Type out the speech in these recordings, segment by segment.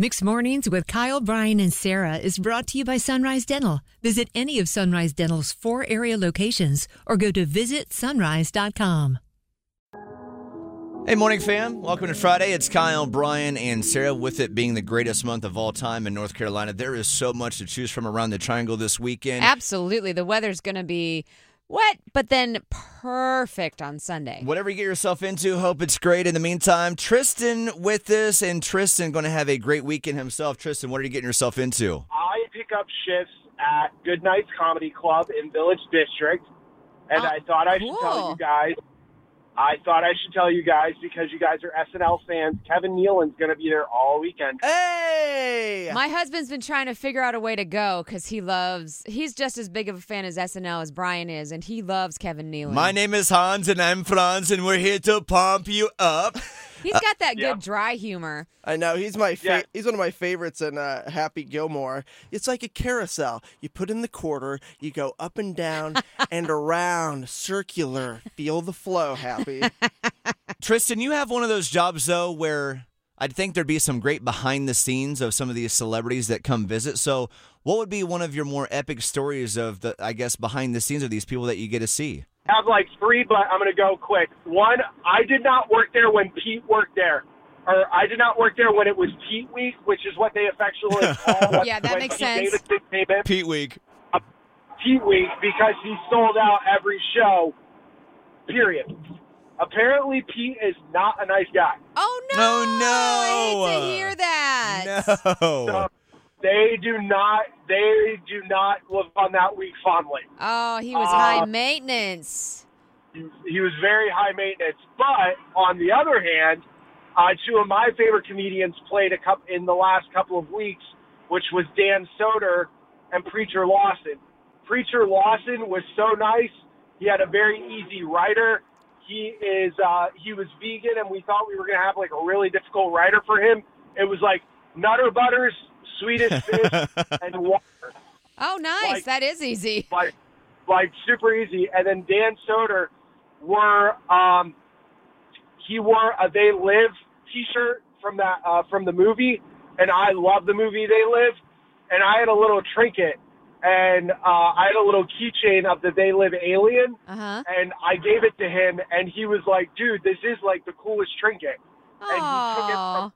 Mixed Mornings with Kyle, Brian, and Sarah is brought to you by Sunrise Dental. Visit any of Sunrise Dental's four area locations or go to visitsunrise.com. Hey, morning fam. Welcome to Friday. It's Kyle, Brian, and Sarah. With it being the greatest month of all time in North Carolina, there is so much to choose from around the triangle this weekend. Absolutely. The weather's going to be wet, but then perfect on Sunday. Whatever you get yourself into, hope it's great. In the meantime, Tristan with this, and Tristan going to have a great weekend himself. Tristan, what are you getting yourself into? I pick up shifts at Goodnights Comedy Club in Village District, and Oh, I thought I should tell you guys. I thought I should tell you guys because you guys are SNL fans. Kevin Nealon's going to be there all weekend. Hey! My husband's been trying to figure out a way to go because he loves, he's just as big of a fan as SNL as Brian is, and he loves Kevin Nealon. My name is Hans, and I'm Franz, and we're here to pump you up. He's got that Yeah. good dry humor. I know he's my fa- Yeah. he's one of my favorites in uh, Happy Gilmore. It's like a carousel. You put in the quarter, you go up and down and around, circular. Feel the flow, Happy. Tristan, you have one of those jobs though where I'd think there'd be some great behind the scenes of some of these celebrities that come visit. So, what would be one of your more epic stories of the, I guess, behind the scenes of these people that you get to see? I have like three, but I'm going to go quick. One, I did not work there when Pete worked there. Or I did not work there when it was Pete Week, which is what they affectionately call what- Yeah, that makes Pete sense. Came in. Pete Week. Uh, Pete Week because he sold out every show. Period. Apparently, Pete is not a nice guy. Oh, no. Oh, no. I hate to hear that. No. So they do not. They do not look on that week fondly. Oh, he was Uh, high maintenance. He, he was very high maintenance. But on the other hand, uh, two of my favorite comedians played a cup in the last couple of weeks, which was Dan Soder and Preacher Lawson. Preacher Lawson was so nice. He had a very easy writer. He is uh, he was vegan, and we thought we were gonna have like a really difficult writer for him. It was like Nutter Butters, Swedish Fish, and water Oh, nice. like- that is easy. like like super easy. And then Dan Soder wore um he wore a They Live T-shirt from that uh, from the movie, and I love the movie They Live. And I had a little trinket, and uh, I had a little keychain of the They Live alien, Uh huh. and I gave it to him, and he was like, "Dude, this is like the coolest trinket." And he took it from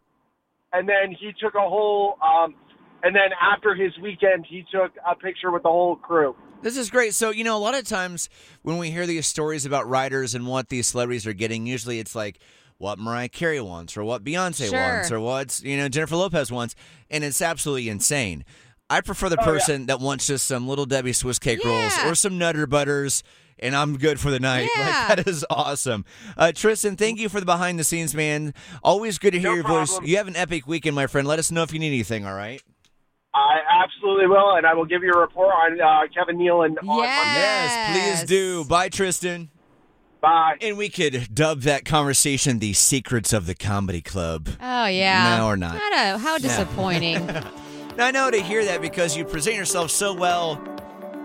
and then he took a whole um and then after his weekend he took a picture with the whole crew This is great. So, you know, a lot of times when we hear these stories about writers and what these celebrities are getting, usually it's like what Mariah Carey wants or what Beyonce Sure. wants or what, you know, Jennifer Lopez wants. And it's absolutely insane. I prefer the Oh, yeah. person that wants just some little Debbie Swiss cake rolls or some Nutter Butters. And I'm good for the night. Yeah. Like that is awesome. Uh, Tristan, thank you for the behind the scenes, man. Always good to hear No your voice. You have an epic weekend, my friend. Let us know if you need anything, all right? I absolutely will and i will give you a report on uh, kevin nealon on Yeah. Monday. Yes, please do. Bye, Tristan. bye And we could dub that conversation the secrets of the comedy club. Oh, yeah. No, or not. Not a, how disappointing. Now, I know to hear that because you present yourself so well,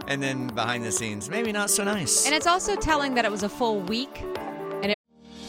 and then behind the scenes, maybe not so nice. and it's also telling that it was a full week.